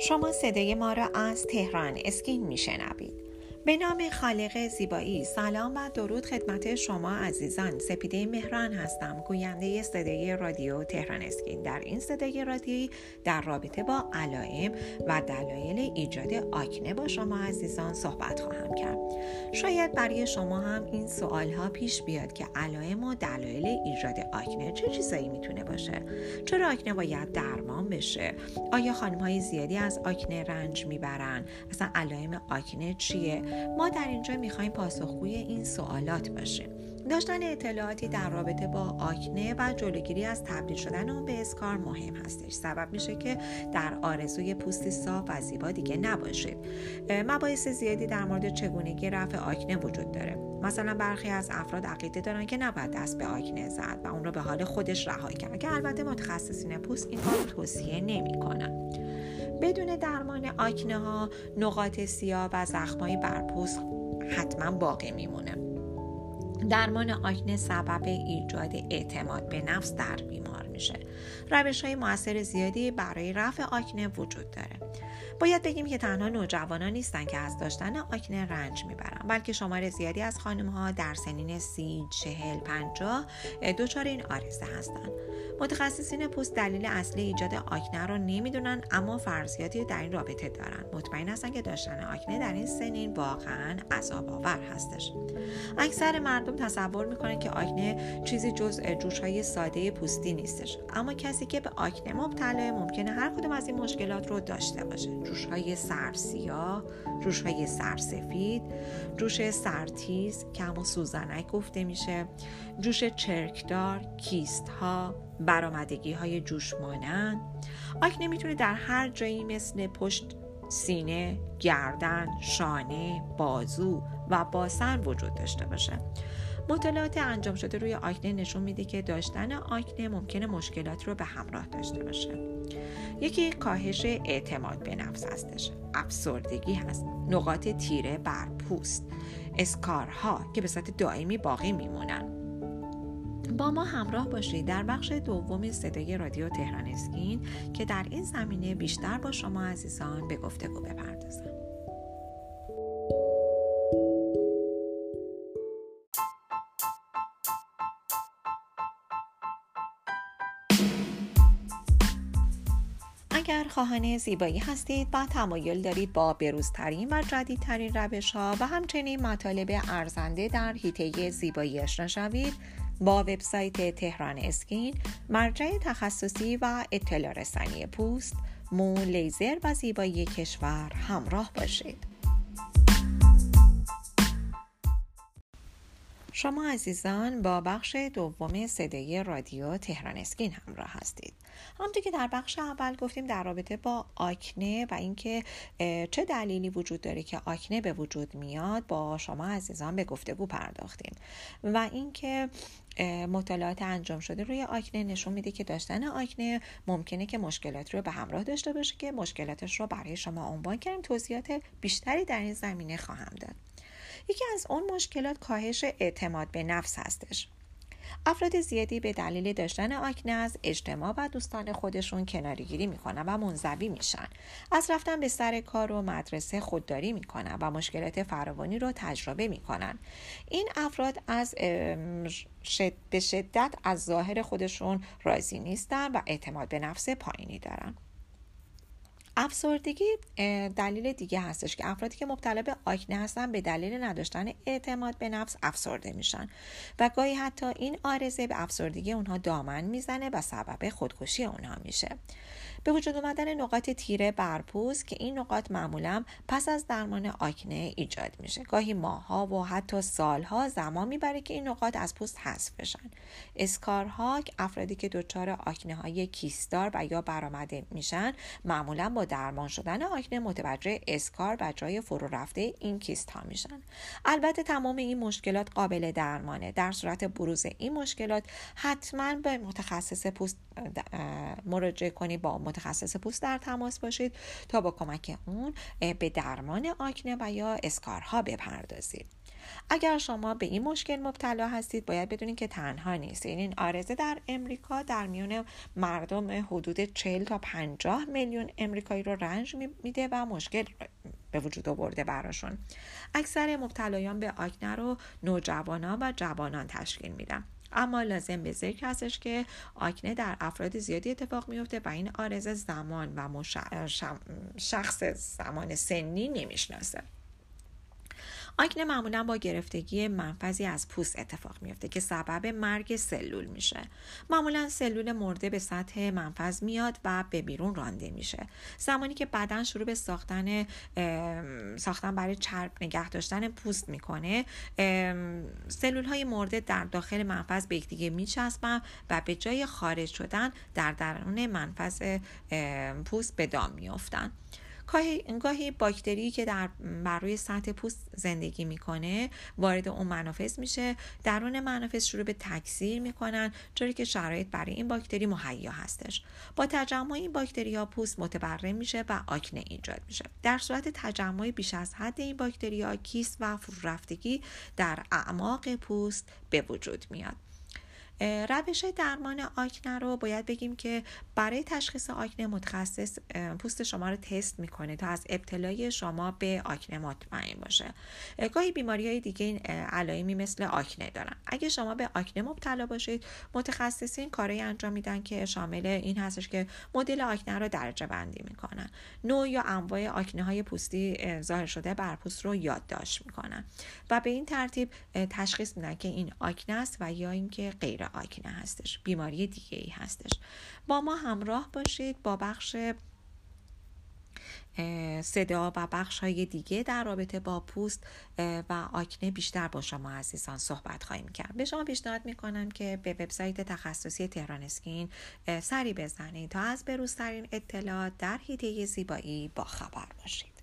شما صدای ما را از تهران اسکین میشنوید. به نام خالق زیبایی سلام و درود خدمت شما عزیزان. سپیده مهران هستم گوینده صدای رادیو تهران اسکین. در این صدای رادیویی در رابطه با علائم و دلایل ایجاد آکنه با شما عزیزان صحبت خواهم کرد. شاید برای شما هم این سوال ها پیش بیاد که علائم و دلایل ایجاد آکنه چه چیزایی می‌تونه باشه؟ چرا آکنه باید درمان بشه؟ آیا خانم های زیادی از آکنه رنج می‌برن؟ اصلا علائم آکنه چیه؟ ما در اینجا می‌خوایم پاسخگوی این سوالات باشیم. داشتن اطلاعاتی در رابطه با آکنه و جلوگیری از تبدیل شدن اون به اسکار مهم هستش. سبب میشه که در آرزوی پوستی صاف و زیبا دیگه نباشید مباحث زیادی در مورد چگونگی رفع آکنه وجود داره. مثلا برخی از افراد عقیده دارن که نباید دست به آکنه زد و اون رو به حال خودش رها کرد که البته متخصصین پوست این کار توصیه نمی‌کنن. بدون درمان آکنه ها نقاط سیاه و زخمایی بر پوست حتما باقی میمونه. درمان آکنه سبب ایجاد اعتماد به نفس در بیمار میشه. روش های موثر زیادی برای رفع آکنه وجود داره. باید بگیم که تنها نوجوانان نیستن که از داشتن آکنه رنج می‌برن بلکه شمار زیادی از خانم ها در سنین سی، چهل، پنجاه دچار این آرزه هستند. متخصصین پوست دلیل اصلی ایجاد آکنه رو نمی‌دونن اما فرضیاتی در این رابطه دارن. مطمئن هستن که داشتن آکنه در این سنین واقعا عذاب آور هستش. اکثر مردم تصور می‌کنن که آکنه چیزی جز جوش های ساده پوستی نیستش. اما کسی که به آکنه مبتلا ممکنه هر کدوم از این مشکلات رو داشته باشه. جوش های سرسیاه جوش های سرسفید جوش سرتیز که همون سوزنک گفته میشه جوش چرکدار کیست ها برامدگی های جوش مانند آکنه می‌تونه در هر جایی مثل پشت سینه، گردن، شانه، بازو و باسن وجود داشته باشه. مطالعات انجام شده روی آکنه نشون میده که داشتن آکنه ممکنه مشکلات رو به همراه داشته باشه. یکی کاهش اعتماد به نفس هستش. افسردگی هست. نقاط تیره بر پوست. اسکارها که به صورت دائمی باقی میمونن. با ما همراه باشید در بخش دوم صدای رادیو تهران اسکین که در این زمینه بیشتر با شما عزیزان به گفتگو بپردازم. اگر خواهان زیبایی هستید و تمایل دارید با بروزترین و جدیدترین روش ها و همچنین مطالب ارزنده در حیطه زیبایی آشنا شوید با وبسایت تهران اسکین مرجع تخصصی و اطلاع رسانی پوست مو لیزر و زیبایی کشور همراه باشید. شما عزیزان با بخش دوم صدای رادیو تهران اسکین همراه هستید. همونطور که در بخش اول گفتیم در رابطه با آکنه و اینکه چه دلیلی وجود داره که آکنه به وجود میاد با شما عزیزان به گفتگو پرداختیم. و اینکه مطالعات انجام شده روی آکنه نشون میده که داشتن آکنه ممکنه که مشکلات رو به همراه داشته باشه که مشکلاتش رو برای شما عنوان کردیم. توضیحات بیشتری در این زمینه خواهم داد. یکی از اون مشکلات کاهش اعتماد به نفس هستش. افراد زیادی به دلیل داشتن آکنه از اجتماع و دوستان خودشون کنارگیری می‌کنن و منزوی میشن. از رفتن به سر کار و مدرسه خودداری می‌کنن و مشکلات فراوانی رو تجربه می‌کنن. این افراد از به شدت از ظاهر خودشون راضی نیستن و اعتماد به نفس پایینی دارن. افسردگی دلیل دیگه هستش که افرادی که مبتلا به آکنه هستن به دلیل نداشتن اعتماد به نفس افسرده میشن و گاهی حتی این آرزه به افسردگی اونها دامن می‌زنه و سبب خودکشی اونها میشه. به وجود اومدن نقاط تیره بر پوست که این نقاط معمولا پس از درمان آکنه ایجاد میشه. گاهی ماها و حتی سالها زمان می‌بره که این نقاط از پوست حذف بشن. اسکارها افرادی که دچار آکنه های کیستار و یا برآمده میشن معمولا با درمان شدن آکنه متوجه اسکار و جای فرو رفته این کیست ها میشن. البته تمام این مشکلات قابل درمانه. در صورت بروز این مشکلات حتما به متخصص پوست مراجعه کنی با متخصص پوست در تماس باشید تا با کمک اون به درمان آکنه و یا اسکارها بپردازید. اگر شما به این مشکل مبتلا هستید باید بدونید که تنها نیستید این آرزه در امریکا در میان مردم حدود 40 تا 50 میلیون امریکایی رو رنج میده و مشکل به وجود آورده براشون. اکثر مبتلایان به آکنه رو نوجوانان و جوانان تشکیل میدن. اما لازم به ذکر هستش که آکنه در افراد زیادی اتفاق میفته و این آرزه زمان و شخص زمان سنی نمی‌شناسه. آکنه معمولا با گرفتگی منفذی از پوست اتفاق میفته که سبب مرگ سلول میشه. معمولا سلول مرده به سطح منفذ میاد و به بیرون رانده میشه. زمانی که بدن شروع به ساختن ساختن برای چرب نگه داشتن پوست می‌کنه سلول های مرده در داخل منفذ به یکدیگه میچسبن و به جای خارج شدن در درون منفذ پوست به دام میافتند گاهی باکتری که در بر روی سطح پوست زندگی می‌کنه وارد اون منافذ میشه. درون منافذ شروع به تکثیر می‌کنن جوری که شرایط برای این باکتری مهیا هستش. با تجمع این باکتری ها پوست متبرم میشه و آکنه ایجاد میشه. در صورت تجمع بیش از حد این باکتری ها کیست و فرورفتگی در اعماق پوست به وجود میاد. روش درمان آکنه رو باید بگیم که برای تشخیص آکنه متخصص پوست شما رو تست می‌کنه تا از ابتلای شما به آکنه مطمئن باشه. گاهی بیماری های دیگه علائمی مثل آکنه دارن. اگه شما به آکنه مبتلا باشید متخصصین کاری انجام میدن که شامل این هستش که مدل آکنه رو درجه بندی می‌کنن. نوع یا انواع آکنه های پوستی ظاهر شده بر پوست رو یادداشت می‌کنن. و به این ترتیب تشخیص میدن که این آکنه است و یا اینکه غیر آکنه هستش بیماری دیگه ای هستش. با ما همراه باشید با بخش صدا و بخش های دیگه در رابطه با پوست و آکنه بیشتر با شما عزیزان صحبت خواهیم کرد. به شما پیشنهاد می‌کنم که به وبسایت تخصصی تهران اسکین سری بزنید تا از بروزترین اطلاعات در حیطه زیبایی با خبر باشید.